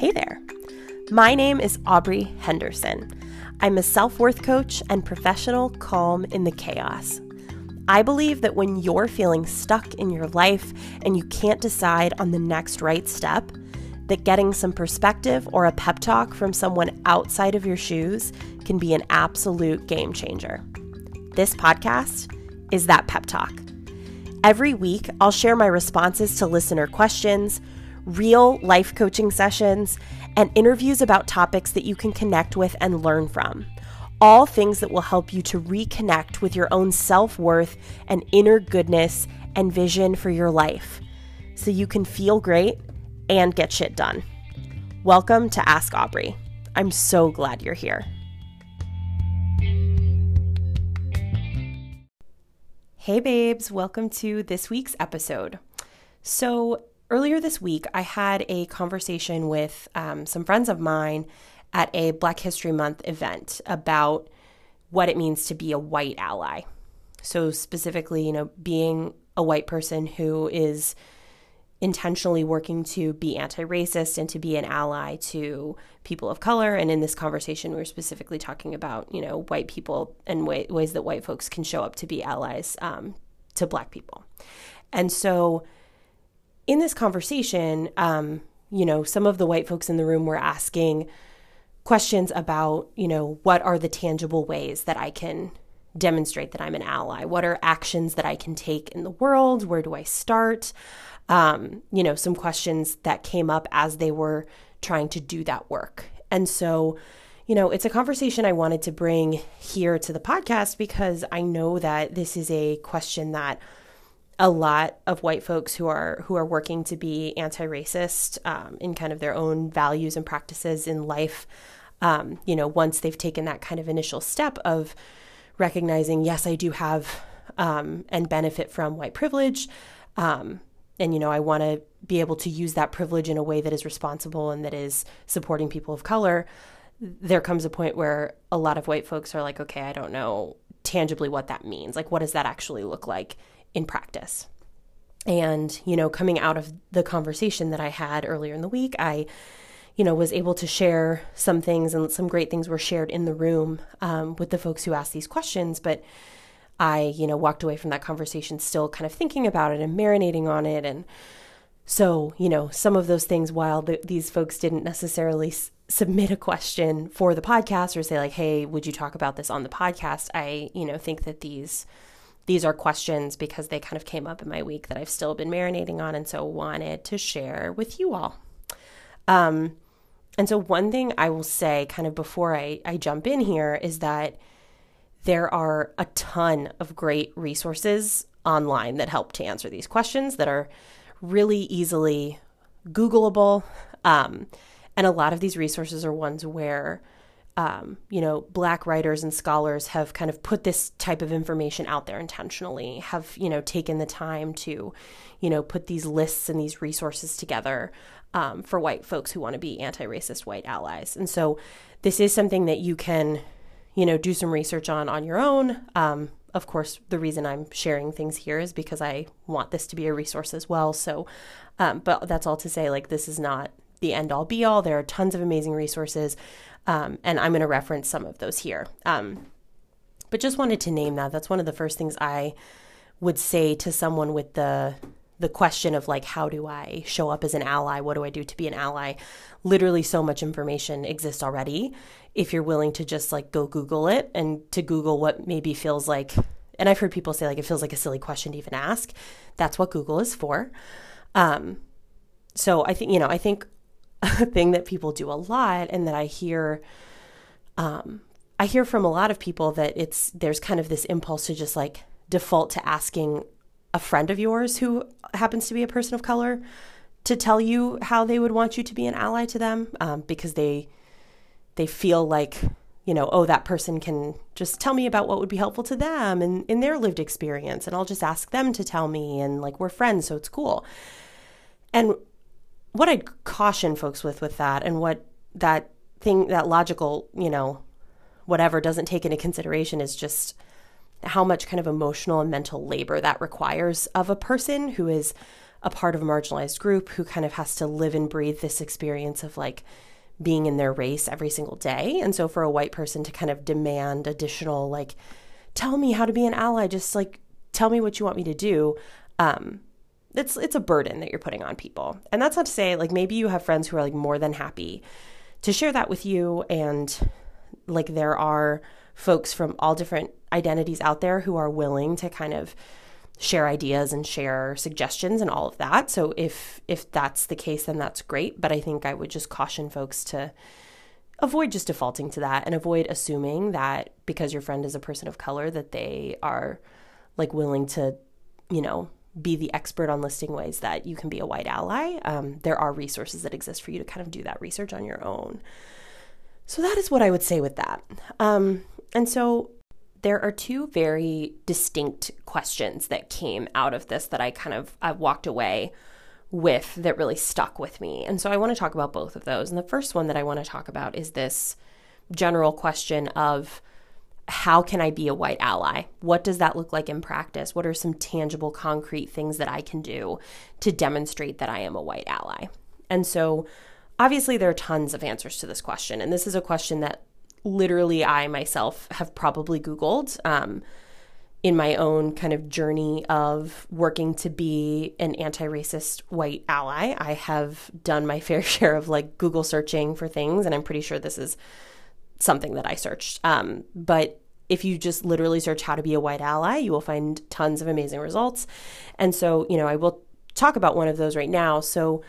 Hey there. My name is Aubrey Henderson. I'm a self worth coach and professional calm in the chaos. I believe that when you're feeling stuck in your life and you can't decide on the next right step, that getting some perspective or a pep talk from someone outside of your shoes can be an absolute game changer. This podcast is that pep talk. Every week, I'll share my responses to listener questions, real life coaching sessions, and interviews about topics that you can connect with and learn from. All things that will help you to reconnect with your own self worth and inner goodness and vision for your life so you can feel great and get shit done. Welcome to Ask Aubrey. I'm so glad you're here. Hey, babes, welcome to this week's episode. So, earlier this week, I had a conversation with um, some friends of mine at a Black History Month event about what it means to be a white ally. So, specifically, you know, being a white person who is intentionally working to be anti racist and to be an ally to people of color. And in this conversation, we were specifically talking about, you know, white people and way, ways that white folks can show up to be allies um, to black people. And so in this conversation, um, you know, some of the white folks in the room were asking questions about, you know, what are the tangible ways that I can demonstrate that I'm an ally? What are actions that I can take in the world? Where do I start? um, you know, some questions that came up as they were trying to do that work. And so, you know, it's a conversation I wanted to bring here to the podcast because I know that this is a question that a lot of white folks who are who are working to be anti-racist um, in kind of their own values and practices in life, um, you know, once they've taken that kind of initial step of recognizing, yes, I do have um, and benefit from white privilege. Um, and you know i want to be able to use that privilege in a way that is responsible and that is supporting people of color there comes a point where a lot of white folks are like okay i don't know tangibly what that means like what does that actually look like in practice and you know coming out of the conversation that i had earlier in the week i you know was able to share some things and some great things were shared in the room um, with the folks who asked these questions but I, you know, walked away from that conversation still kind of thinking about it and marinating on it. And so, you know, some of those things, while the, these folks didn't necessarily s- submit a question for the podcast or say, like, hey, would you talk about this on the podcast? I, you know, think that these these are questions because they kind of came up in my week that I've still been marinating on and so wanted to share with you all. Um, and so one thing I will say kind of before I, I jump in here is that there are a ton of great resources online that help to answer these questions that are really easily Googleable. Um, and a lot of these resources are ones where, um, you know, Black writers and scholars have kind of put this type of information out there intentionally, have, you know, taken the time to, you know, put these lists and these resources together um, for white folks who want to be anti racist white allies. And so this is something that you can you know, do some research on on your own. Um, of course, the reason I'm sharing things here is because I want this to be a resource as well. So, um, but that's all to say, like, this is not the end all be all. There are tons of amazing resources, um, and I'm going to reference some of those here. Um, but just wanted to name that. That's one of the first things I would say to someone with the the question of like how do I show up as an ally? What do I do to be an ally? Literally so much information exists already if you're willing to just like go Google it and to Google what maybe feels like and I've heard people say like it feels like a silly question to even ask. That's what Google is for. Um, so I think you know I think a thing that people do a lot and that I hear um, I hear from a lot of people that it's there's kind of this impulse to just like default to asking a friend of yours who happens to be a person of color to tell you how they would want you to be an ally to them um, because they they feel like you know oh that person can just tell me about what would be helpful to them and in their lived experience and i'll just ask them to tell me and like we're friends so it's cool. And what i'd caution folks with with that and what that thing that logical you know whatever doesn't take into consideration is just how much kind of emotional and mental labor that requires of a person who is a part of a marginalized group who kind of has to live and breathe this experience of like being in their race every single day. And so for a white person to kind of demand additional, like, tell me how to be an ally, just like tell me what you want me to do, um, it's it's a burden that you're putting on people. And that's not to say like maybe you have friends who are like more than happy to share that with you and like there are folks from all different identities out there who are willing to kind of share ideas and share suggestions and all of that. So if if that's the case then that's great, but I think I would just caution folks to avoid just defaulting to that and avoid assuming that because your friend is a person of color that they are like willing to, you know, be the expert on listing ways that you can be a white ally. Um, there are resources that exist for you to kind of do that research on your own. So that is what I would say with that. Um, and so there are two very distinct questions that came out of this that I kind of I walked away with that really stuck with me. And so I want to talk about both of those. And the first one that I want to talk about is this general question of how can I be a white ally? What does that look like in practice? What are some tangible, concrete things that I can do to demonstrate that I am a white ally? And so, obviously, there are tons of answers to this question. And this is a question that literally I myself have probably Googled um, in my own kind of journey of working to be an anti racist white ally. I have done my fair share of like Google searching for things, and I'm pretty sure this is something that I searched. Um, but if you just literally search how to be a white ally, you will find tons of amazing results. And so, you know, I will talk about one of those right now. So,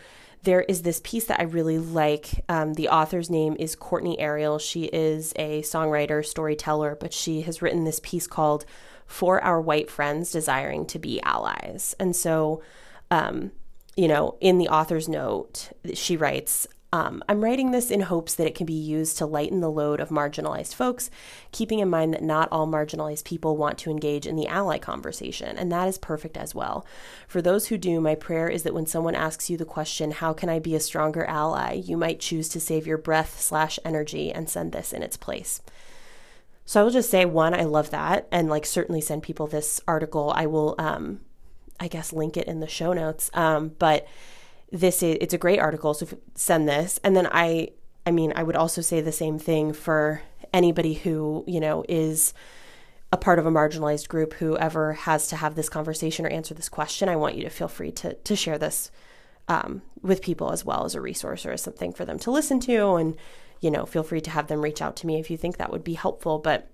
there is this piece that I really like. Um, the author's name is Courtney Ariel. She is a songwriter, storyteller, but she has written this piece called For Our White Friends Desiring to Be Allies. And so, um, you know, in the author's note, she writes, um, I'm writing this in hopes that it can be used to lighten the load of marginalized folks, keeping in mind that not all marginalized people want to engage in the ally conversation, and that is perfect as well. For those who do, my prayer is that when someone asks you the question, How can I be a stronger ally? you might choose to save your breath slash energy and send this in its place. So I will just say, one, I love that, and like certainly send people this article. I will, um, I guess, link it in the show notes. Um, but this is it's a great article so send this. And then i i mean i would also say the same thing for anybody who you know is a part of a marginalized group who ever has to have this conversation or answer this question. I want you to feel free to to share this um, with people as well as a resource or as something for them to listen to. And you know feel free to have them reach out to me if you think that would be helpful. But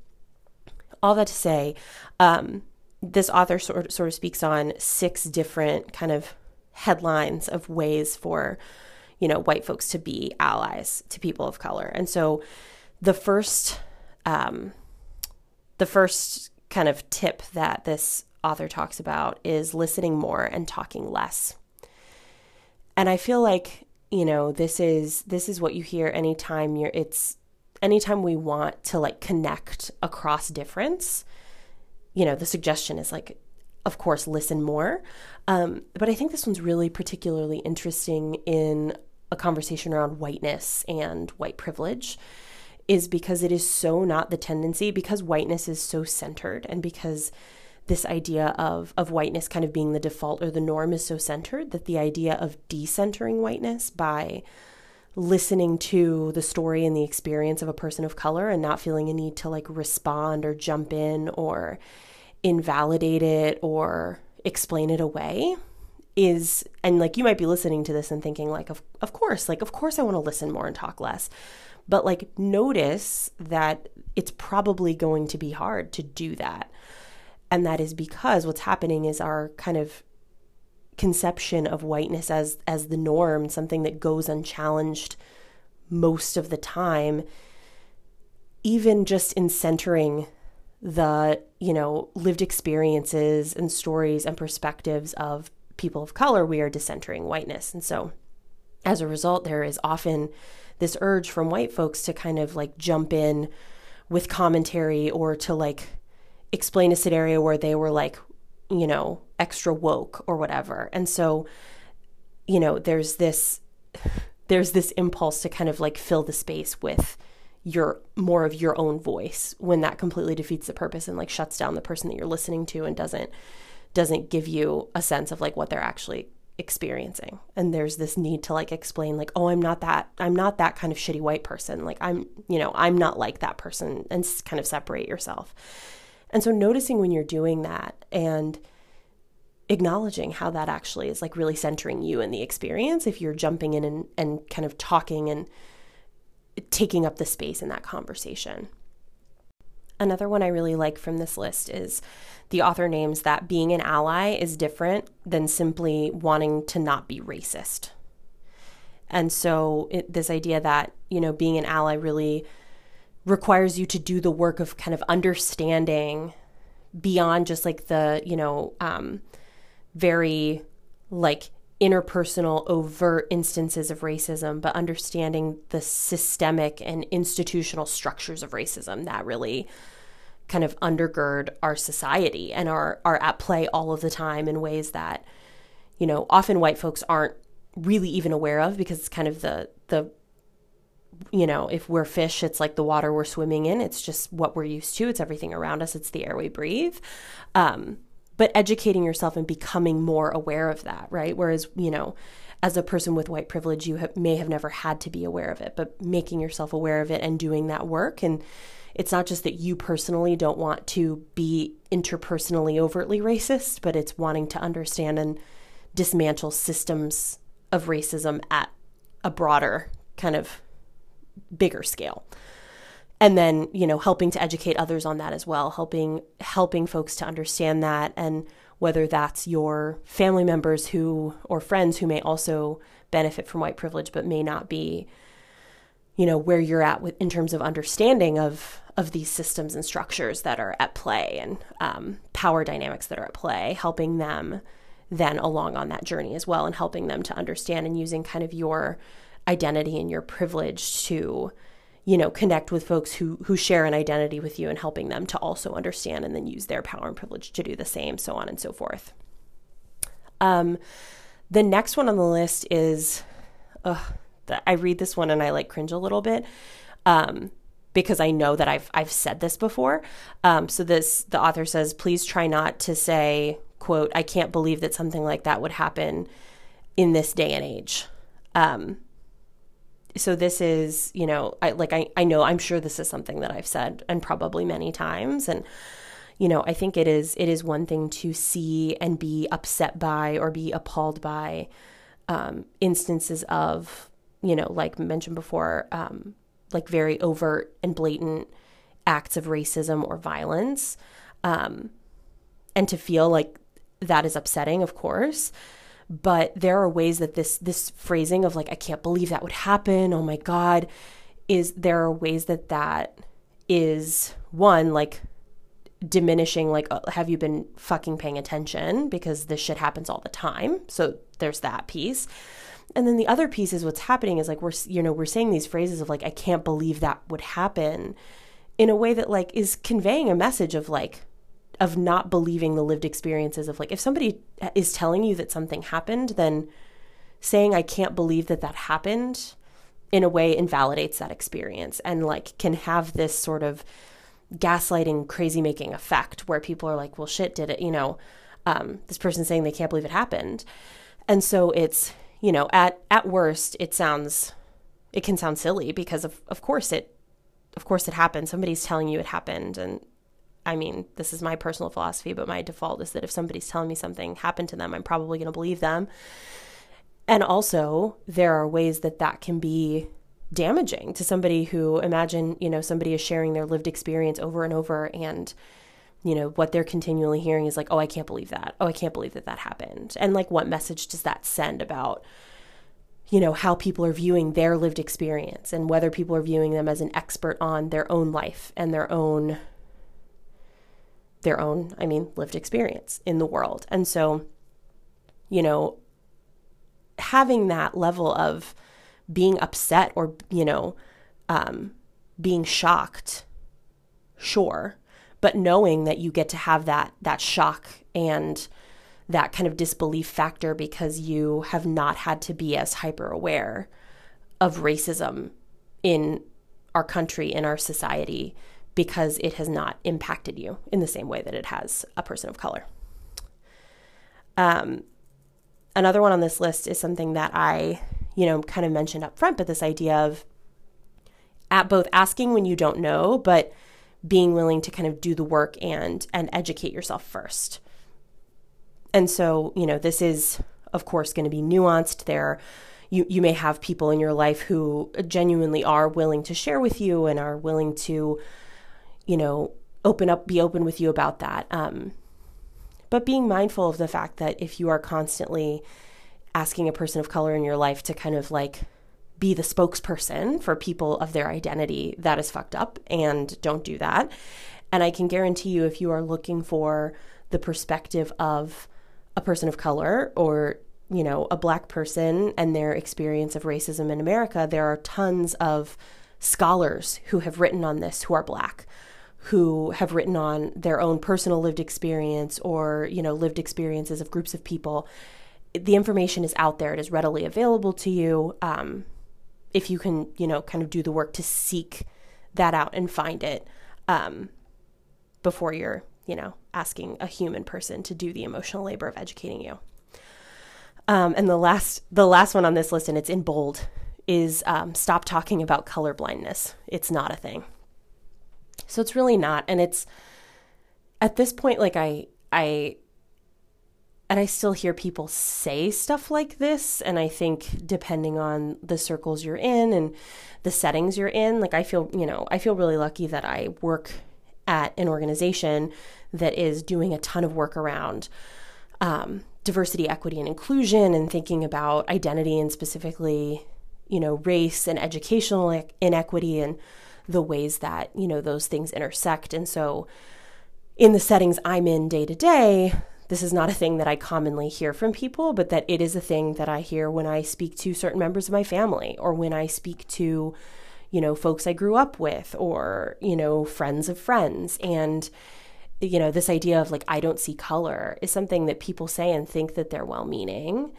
all that to say um, this author sort, sort of speaks on six different kind of headlines of ways for you know white folks to be allies to people of color. And so the first um, the first kind of tip that this author talks about is listening more and talking less. And i feel like you know this is this is what you hear anytime you're it's anytime we want to like connect across difference you know the suggestion is like of course, listen more. Um, but I think this one's really particularly interesting in a conversation around whiteness and white privilege is because it is so not the tendency because whiteness is so centered and because this idea of of whiteness kind of being the default or the norm is so centered that the idea of decentering whiteness by listening to the story and the experience of a person of color and not feeling a need to like respond or jump in or invalidate it or explain it away is and like you might be listening to this and thinking like of of course like of course I want to listen more and talk less. But like notice that it's probably going to be hard to do that. And that is because what's happening is our kind of conception of whiteness as as the norm something that goes unchallenged most of the time even just in centering the, you know, lived experiences and stories and perspectives of people of color, we are decentering whiteness. And so as a result, there is often this urge from white folks to kind of like jump in with commentary or to like explain a scenario where they were like, you know, extra woke or whatever. And so, you know, there's this there's this impulse to kind of like fill the space with your more of your own voice when that completely defeats the purpose and like shuts down the person that you're listening to and doesn't doesn't give you a sense of like what they're actually experiencing. And there's this need to like explain like oh i'm not that i'm not that kind of shitty white person. Like i'm you know i'm not like that person and kind of separate yourself. And so noticing when you're doing that and acknowledging how that actually is like really centering you in the experience if you're jumping in and, and kind of talking and taking up the space in that conversation Another one I really like from this list is the author names that being an ally is different than simply wanting to not be racist. And so, it, this idea that, you know, being an ally really requires you to do the work of kind of understanding beyond just like the, you know, um, very like interpersonal, overt instances of racism, but understanding the systemic and institutional structures of racism that really kind of undergird our society and are are at play all of the time in ways that you know often white folks aren't really even aware of because it's kind of the the you know if we're fish it's like the water we're swimming in. It's just what we're used to. It's everything around us. It's the air we breathe. Um, but educating yourself and becoming more aware of that, right? Whereas, you know, as a person with white privilege, you have, may have never had to be aware of it, but making yourself aware of it and doing that work. And it's not just that you personally don't want to be interpersonally overtly racist, but it's wanting to understand and dismantle systems of racism at a broader kind of bigger scale and then you know helping to educate others on that as well helping helping folks to understand that and whether that's your family members who or friends who may also benefit from white privilege but may not be you know where you're at with in terms of understanding of of these systems and structures that are at play and um, power dynamics that are at play helping them then along on that journey as well and helping them to understand and using kind of your identity and your privilege to you know connect with folks who who share an identity with you and helping them to also understand and then use their power and privilege to do the same so on and so forth um the next one on the list is uh, i read this one and i like cringe a little bit um because I know that I've I've said this before. Um, so this the author says, please try not to say, "quote I can't believe that something like that would happen in this day and age." Um, so this is you know I, like I, I know i'm sure this is something that i've said and probably many times and you know i think it is it is one thing to see and be upset by or be appalled by um, instances of you know like mentioned before um, like very overt and blatant acts of racism or violence um, and to feel like that is upsetting of course but there are ways that this this phrasing of like i can't believe that would happen. Oh my god is there are ways that that is one like diminishing like uh, have you been fucking paying attention? Because this shit happens all the time. So there's that piece. And then the other piece is what's happening is like we're you know we're saying these phrases of like i can't believe that would happen in a way that like is conveying a message of like of not believing the lived experiences of like if somebody is telling you that something happened then saying i can't believe that that happened in a way invalidates that experience and like can have this sort of gaslighting crazy making effect where people are like well shit did it you know um, this person saying they can't believe it happened. And so it's you know at at worst it sounds it can sound silly because of of course it of course it happened. Somebody's telling you it happened and I mean, this is my personal philosophy, but my default is that if somebody's telling me something happened to them, I'm probably going to believe them. And also, there are ways that that can be damaging to somebody who imagine, you know, somebody is sharing their lived experience over and over and you know what they're continually hearing is like oh i can't believe that oh i can't believe that that happened and like what message does that send about you know how people are viewing their lived experience and whether people are viewing them as an expert on their own life and their own their own, I mean, lived experience in the world. And so, you know, having that level of being upset or, you know, um, being shocked, sure, but knowing that you get to have that that shock and that kind of disbelief factor because you have not had to be as hyper aware of racism in our country in our society because it has not impacted you in the same way that it has a person of color. Um, another one on this list is something that I, you know, kind of mentioned up front, but this idea of at both asking when you don't know, but being willing to kind of do the work and and educate yourself first. And so, you know, this is of course going to be nuanced. There you you may have people in your life who genuinely are willing to share with you and are willing to you know, open up be open with you about that. Um but being mindful of the fact that if you are constantly asking a person of color in your life to kind of like be the spokesperson for people of their identity, that is fucked up and don't do that. And I can guarantee you, if you are looking for the perspective of a person of color or you know, a black person and their experience of racism in America, there are tons of scholars who have written on this who are black, who have written on their own personal lived experience or, you know, lived experiences of groups of people. The information is out there, it is readily available to you. Um, if you can, you know, kind of do the work to seek that out and find it um, before you're, you know, asking a human person to do the emotional labor of educating you. Um, and the last, the last one on this list, and it's in bold, is um, stop talking about color blindness. It's not a thing. So it's really not, and it's at this point, like I, I and I still hear people say stuff like this. And I think depending on the circles you're in and the settings you're in, like I feel, you know, I feel really lucky that I work at an organization that is doing a ton of work around um, diversity, equity, and inclusion and thinking about identity and specifically, you know, race and educational inequity and the ways that, you know, those things intersect. And so in the settings I'm in day to day, this is not a thing that I commonly hear from people, but that it is a thing that I hear when I speak to certain members of my family or when I speak to, you know, folks I grew up with or, you know, friends of friends. And, you know, this idea of like, I don't see color is something that people say and think that they're well meaning.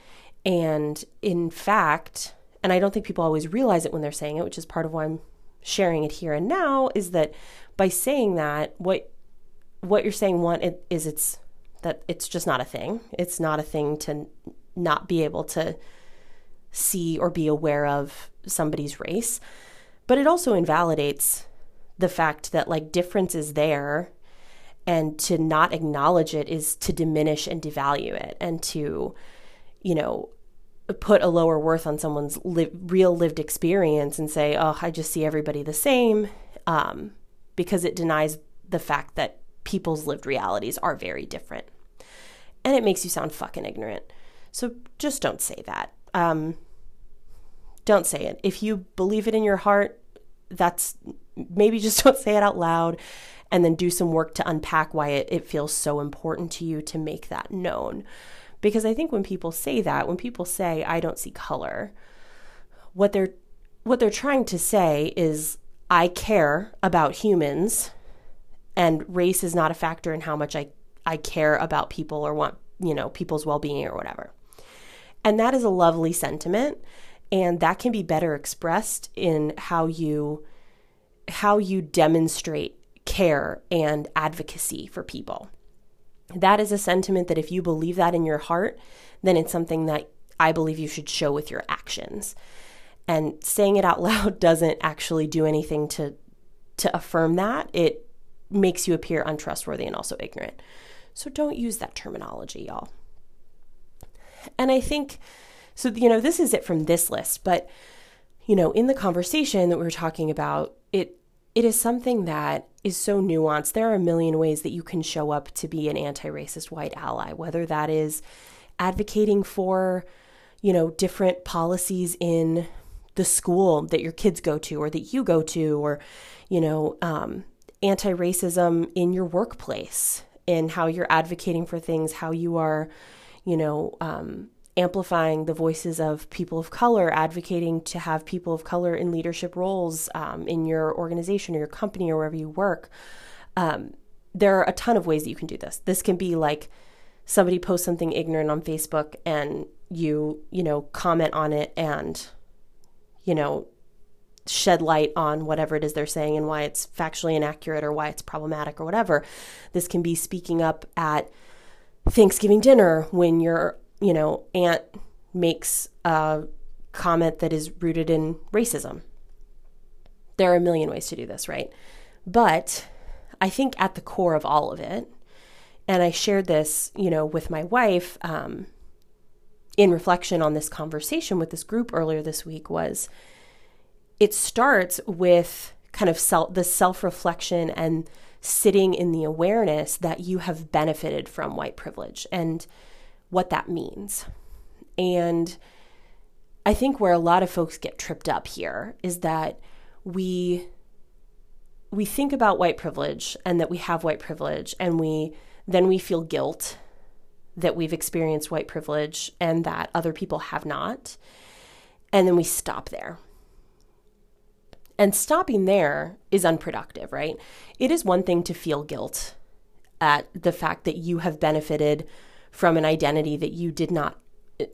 And in fact, and I don't think people always realize it when they're saying it, which is part of why I'm sharing it here and now, is that by saying that, what what you're saying one is it's that it's just not a thing. It's not a thing to not be able to see or be aware of somebody's race. But it also invalidates the fact that like difference is there and to not acknowledge it is to diminish and devalue it and to you know put a lower worth on someone's li- real lived experience and say oh i just see everybody the same um, because it denies the fact that people's lived realities are very different. And it makes you sound fucking ignorant. So just don't say that. Um, don't say it. If you believe it in your heart, that's maybe just don't say it out loud and then do some work to unpack why it, it feels so important to you to make that known. Because I think when people say that, when people say, I don't see color, what they're what they're trying to say is I care about humans and race is not a factor in how much I, I care about people or want, you know, people's well-being or whatever. And that is a lovely sentiment and that can be better expressed in how you how you demonstrate care and advocacy for people. That is a sentiment that if you believe that in your heart, then it's something that I believe you should show with your actions. And saying it out loud doesn't actually do anything to to affirm that. It makes you appear untrustworthy and also ignorant. So don't use that terminology, y'all. And I think, so, you know, this is it from this list, but, you know, in the conversation that we were talking about, it, it is something that is so nuanced. There are a million ways that you can show up to be an anti racist white ally, whether that is advocating for, you know, different policies in the school that your kids go to or that you go to, or, you know, um, anti racism in your workplace, and how you're advocating for things, how you are, you know, um, amplifying the voices of people of color, advocating to have people of color in leadership roles um, in your organization or your company or wherever you work. Um, there are a ton of ways that you can do this. This can be like somebody posts something ignorant on Facebook and you, you know, comment on it and, you know, shed light on whatever it is they're saying and why it's factually inaccurate or why it's problematic or whatever. This can be speaking up at Thanksgiving dinner when you're you know, aunt makes a comment that is rooted in racism. There are a million ways to do this, right? But I think at the core of all of it, and I shared this, you know, with my wife um, in reflection on this conversation with this group earlier this week, was it starts with kind of self the self-reflection and sitting in the awareness that you have benefited from white privilege and what that means. And I think where a lot of folks get tripped up here is that we we think about white privilege and that we have white privilege and we then we feel guilt that we've experienced white privilege and that other people have not. And then we stop there. And stopping there is unproductive, right? It is one thing to feel guilt at the fact that you have benefited from an identity that you did not,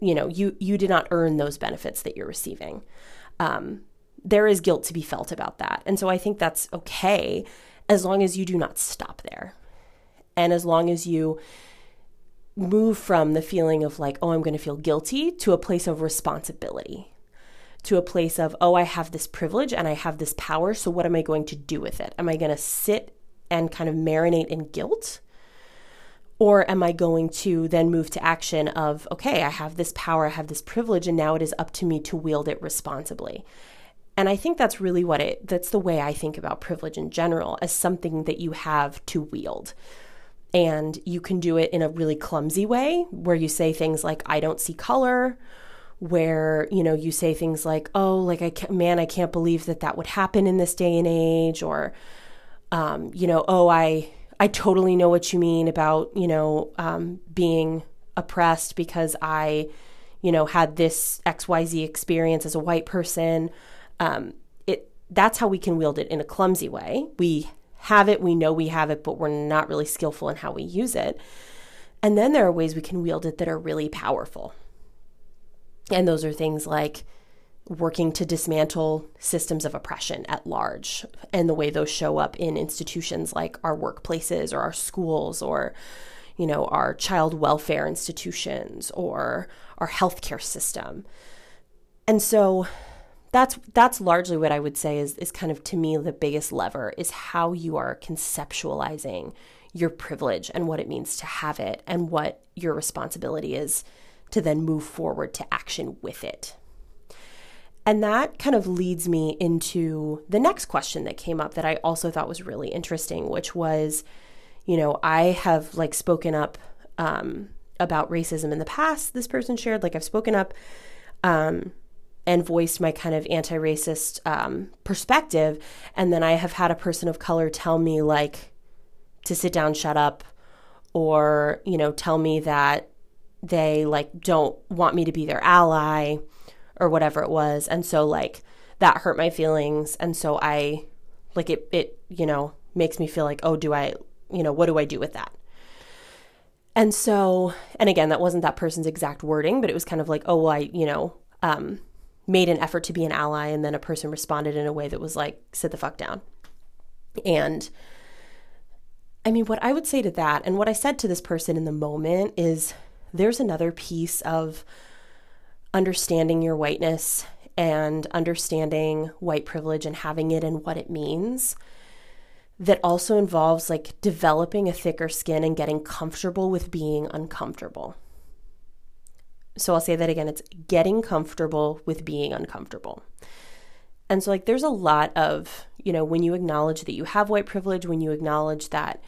you know, you you did not earn those benefits that you're receiving. Um, there is guilt to be felt about that, and so I think that's okay as long as you do not stop there, and as long as you move from the feeling of like, oh, I'm going to feel guilty to a place of responsibility to a place of, oh, I have this privilege and I have this power. So what am I going to do with it? Am I going to sit and kind of marinate in guilt? Or am I going to then move to action of, okay, I have this power, I have this privilege, and now it is up to me to wield it responsibly. And I think that's really what it, that's the way I think about privilege in general as something that you have to wield. And you can do it in a really clumsy way where you say things like, I don't see color, where you know you say things like oh like i can't man i can't believe that that would happen in this day and age or um, you know oh i i totally know what you mean about you know um, being oppressed because i you know had this xyz experience as a white person. Um, it that's how we can wield it in a clumsy way. We have it we know we have it but we're not really skillful in how we use it. And then there are ways we can wield it that are really powerful. And those are things like working to dismantle systems of oppression at large and the way those show up in institutions like our workplaces or our schools or you know our child welfare institutions or our healthcare system and so that's that's largely what i would say is is kind of to me the biggest lever is how you are conceptualizing your privilege and what it means to have it and what your responsibility is to then move forward to action with it. And that kind of leads me into the next question that came up that I also thought was really interesting, which was, you know, I have like spoken up um, about racism in the past. This person shared, like, I've spoken up um, and voiced my kind of anti racist um, perspective. And then I have had a person of color tell me, like, to sit down, shut up, or, you know, tell me that they like don't want me to be their ally or whatever it was. And so like that hurt my feelings. And so i like it it you know makes me feel like oh do i you know what do i do with that? And so and again that wasn't that person's exact wording but it was kind of like oh well, i you know um, made an effort to be an ally and then a person responded in a way that was like sit the fuck down. And i mean what i would say to that and what i said to this person in the moment is there's another piece of understanding your whiteness and understanding white privilege and having it and what it means that also involves like developing a thicker skin and getting comfortable with being uncomfortable. So I'll say that again it's getting comfortable with being uncomfortable. And so, like, there's a lot of, you know, when you acknowledge that you have white privilege, when you acknowledge that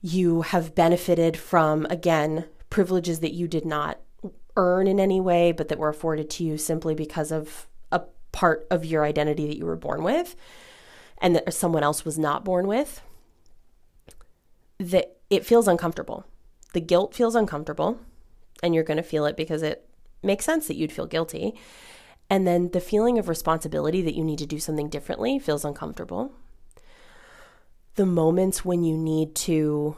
you have benefited from, again, privileges that you did not earn in any way, but that were afforded to you simply because of a part of your identity that you were born with and that someone else was not born with, that it feels uncomfortable. The guilt feels uncomfortable, and you're going to feel it because it makes sense that you'd feel guilty. And then the feeling of responsibility that you need to do something differently feels uncomfortable. The moments when you need to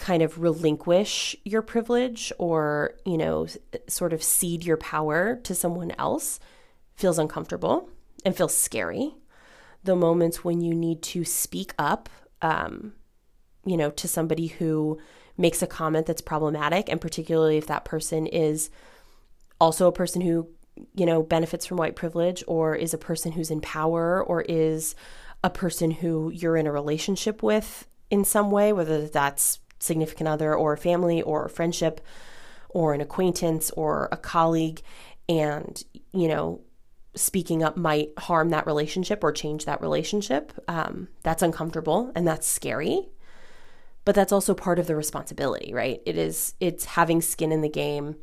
kind of relinquish your privilege or, you know, sort of cede your power to someone else feels uncomfortable and feels scary. The moments when you need to speak up, um, you know, to somebody who makes a comment that's problematic, and particularly if that person is also a person who, you know, benefits from white privilege or is a person who's in power or is a person who you're in a relationship with in some way, whether that's significant other or family or a friendship or an acquaintance or a colleague. And you know speaking up might harm that relationship or change that relationship. Um, that's uncomfortable and that's scary but that's also part of the responsibility right? It is it's having skin in the game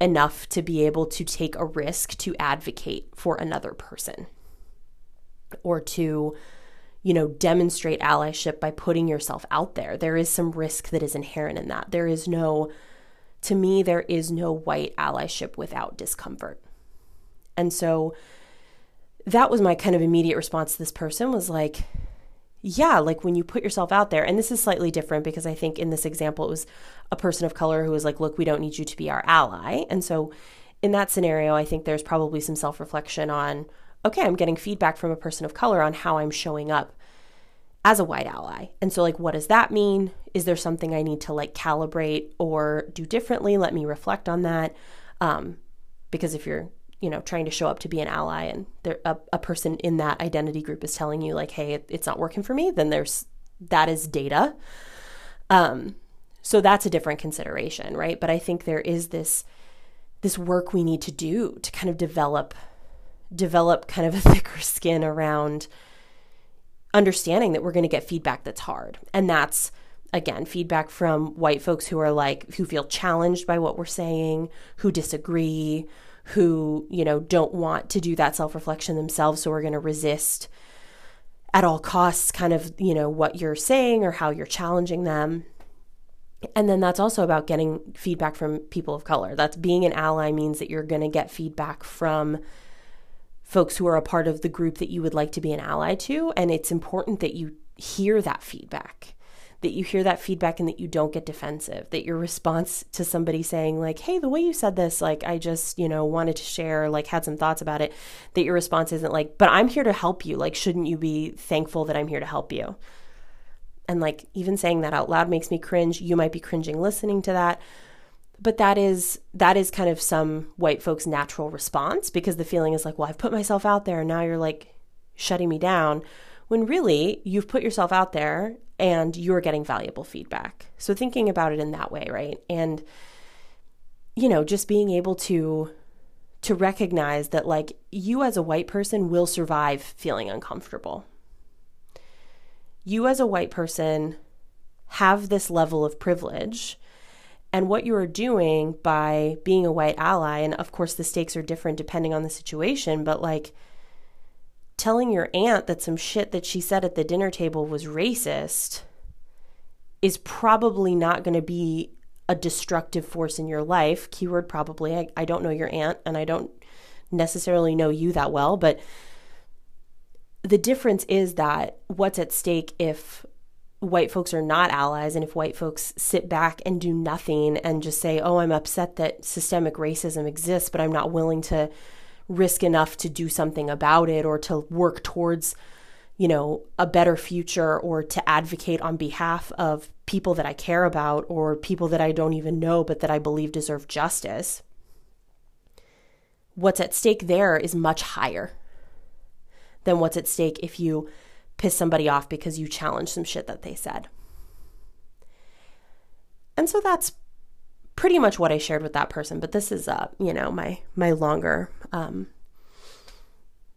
enough to be able to take a risk to advocate for another person or to you know, demonstrate allyship by putting yourself out there. There is some risk that is inherent in that. There is no, to me, there is no white allyship without discomfort. And so that was my kind of immediate response to this person was like, yeah, like when you put yourself out there, and this is slightly different because I think in this example, it was a person of color who was like, look, we don't need you to be our ally. And so in that scenario, I think there's probably some self reflection on, okay, I'm getting feedback from a person of color on how I'm showing up as a white ally. And so, like, what does that mean? Is there something I need to like calibrate or do differently? Let me reflect on that. Um, because if you're, you know, trying to show up to be an ally and there, a, a person in that identity group is telling you, like, hey, it, it's not working for me, then there's that is data. Um, so that's a different consideration, right? But I think there is this this work we need to do to kind of develop develop kind of a thicker skin around understanding that we're going to get feedback that's hard. And that's again feedback from white folks who are like who feel challenged by what we're saying, who disagree, who, you know, don't want to do that self-reflection themselves, so we're going to resist at all costs kind of, you know, what you're saying or how you're challenging them. And then that's also about getting feedback from people of color. That's being an ally means that you're going to get feedback from folks who are a part of the group that you would like to be an ally to. And it's important that you hear that feedback, that you hear that feedback and that you don't get defensive, that your response to somebody saying, like, hey, the way you said this, like, I just, you know, wanted to share, like, had some thoughts about it, that your response isn't like, but I'm here to help you. Like, shouldn't you be thankful that I'm here to help you? And like, even saying that out loud makes me cringe. You might be cringing listening to that but that is that is kind of some white folks natural response because the feeling is like well i've put myself out there and now you're like shutting me down when really you've put yourself out there and you're getting valuable feedback. So thinking about it in that way right? And you know just being able to to recognize that like you as a white person will survive feeling uncomfortable. You as a white person have this level of privilege and what you are doing by being a white ally, and of course the stakes are different depending on the situation, but like telling your aunt that some shit that she said at the dinner table was racist is probably not going to be a destructive force in your life. Keyword probably. I, I don't know your aunt and I don't necessarily know you that well, but the difference is that what's at stake if white folks are not allies and if white folks sit back and do nothing and just say, oh, I'm upset that systemic racism exists, but I'm not willing to risk enough to do something about it or to work towards, you know, a better future or to advocate on behalf of people that I care about or people that I don't even know but that I believe deserve justice. What's at stake there is much higher than what's at stake if you piss somebody off because you challenge some shit that they said. And so that's pretty much what I shared with that person, but this is uh, you know, my my longer um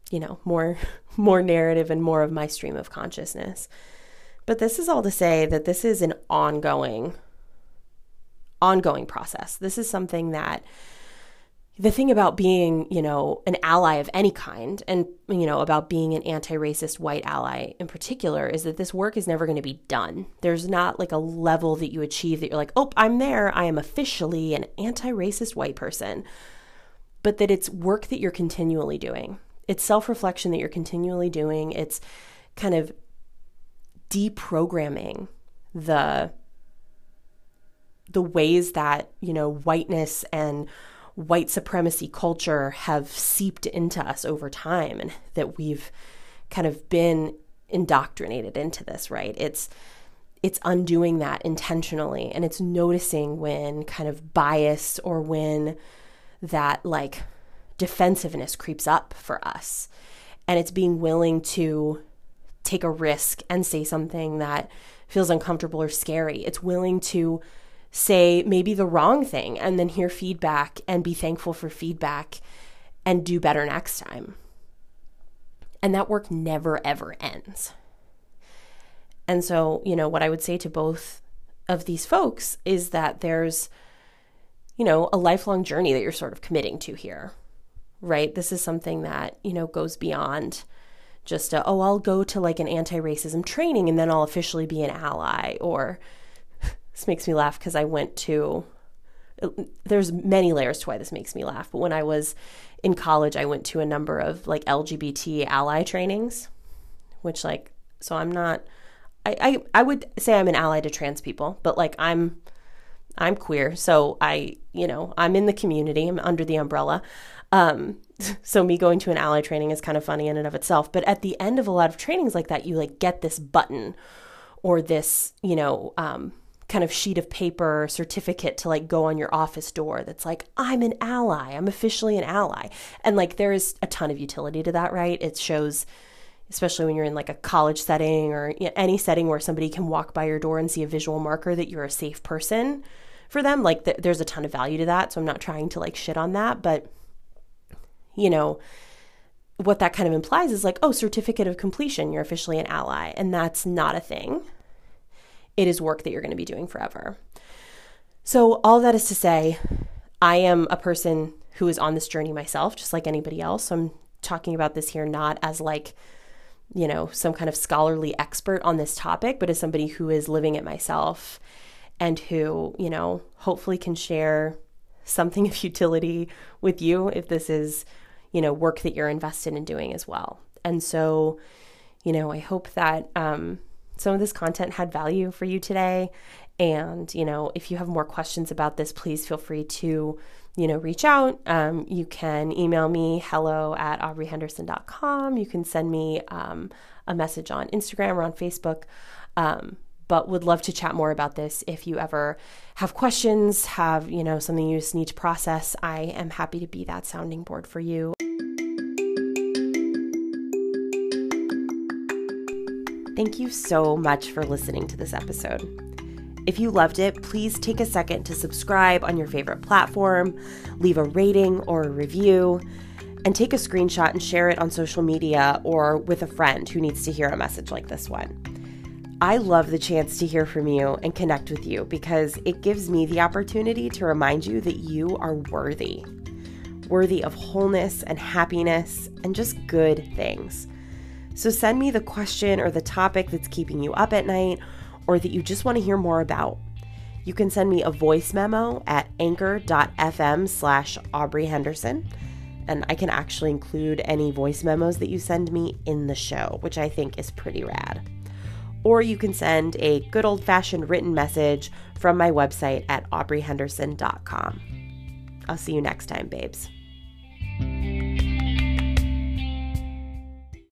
you know, more more narrative and more of my stream of consciousness. But this is all to say that this is an ongoing ongoing process. This is something that the thing about being, you know, an ally of any kind and, you know, about being an anti racist white ally in particular is that this work is never going to be done. There's not like a level that you achieve that you're like, oh, I'm there. I am officially an anti racist white person. But that it's work that you're continually doing. It's self reflection that you're continually doing. It's kind of deprogramming the the ways that you know whiteness and white supremacy culture have seeped into us over time and that we've kind of been indoctrinated into this, right? It's it's undoing that intentionally and it's noticing when kind of bias or when that like defensiveness creeps up for us. And it's being willing to take a risk and say something that feels uncomfortable or scary. It's willing to say maybe the wrong thing and then hear feedback and be thankful for feedback and do better next time. And that work never, ever ends. And so, you know, what I would say to both of these folks is that there's, you know, a lifelong journey that you're sort of committing to here, right? This is something that, you know, goes beyond just a, oh, I'll go to like an anti racism training and then I'll officially be an ally. Or this makes me laugh because I went to, there's many layers to why this makes me laugh. But when I was in college, I went to a number of like LGBT ally trainings, which like, so I'm not, I, I, I would say I'm an ally to trans people, but like I'm, I'm queer. So I, you know, I'm in the community, I'm under the umbrella. Um, so me going to an ally training is kind of funny in and of itself but at the end of a lot of trainings like that you like get this button or this you know um, kind of sheet of paper certificate to like go on your office door that's like i'm an ally i'm officially an ally and like there is a ton of utility to that right it shows especially when you're in like a college setting or any setting where somebody can walk by your door and see a visual marker that you're a safe person for them like th- there's a ton of value to that so i'm not trying to like shit on that but you know, what that kind of implies is like, oh, certificate of completion, you're officially an ally. And that's not a thing. It is work that you're going to be doing forever. So, all that is to say, I am a person who is on this journey myself, just like anybody else. So I'm talking about this here not as like, you know, some kind of scholarly expert on this topic, but as somebody who is living it myself and who, you know, hopefully can share something of utility with you if this is you know, work that you're invested in doing as well. And so, you know, I hope that um, some of this content had value for you today. And, you know, if you have more questions about this, please feel free to, you know, reach out. Um, you can email me hello at aubreyhenderson.com. You can send me um, a message on Instagram or on Facebook. Um, but would love to chat more about this if you ever have questions have you know something you just need to process i am happy to be that sounding board for you Thank you so much for listening to this episode. If you loved it, please take a second to subscribe on your favorite platform, leave a rating or a review, and take a screenshot and share it on social media or with a friend who needs to hear a message like this one. I love the chance to hear from you and connect with you because it gives me the opportunity to remind you that you are worthy, worthy of wholeness and happiness and just good things. So send me the question or the topic that's keeping you up at night or that you just want to hear more about. You can send me a voice memo at anchor.fm slash Aubrey Henderson. And I can actually include any voice memos that you send me in the show, which I think is pretty rad. Or you can send a good old fashioned written message from my website at aubreyhenderson.com. I'll see you next time, babes.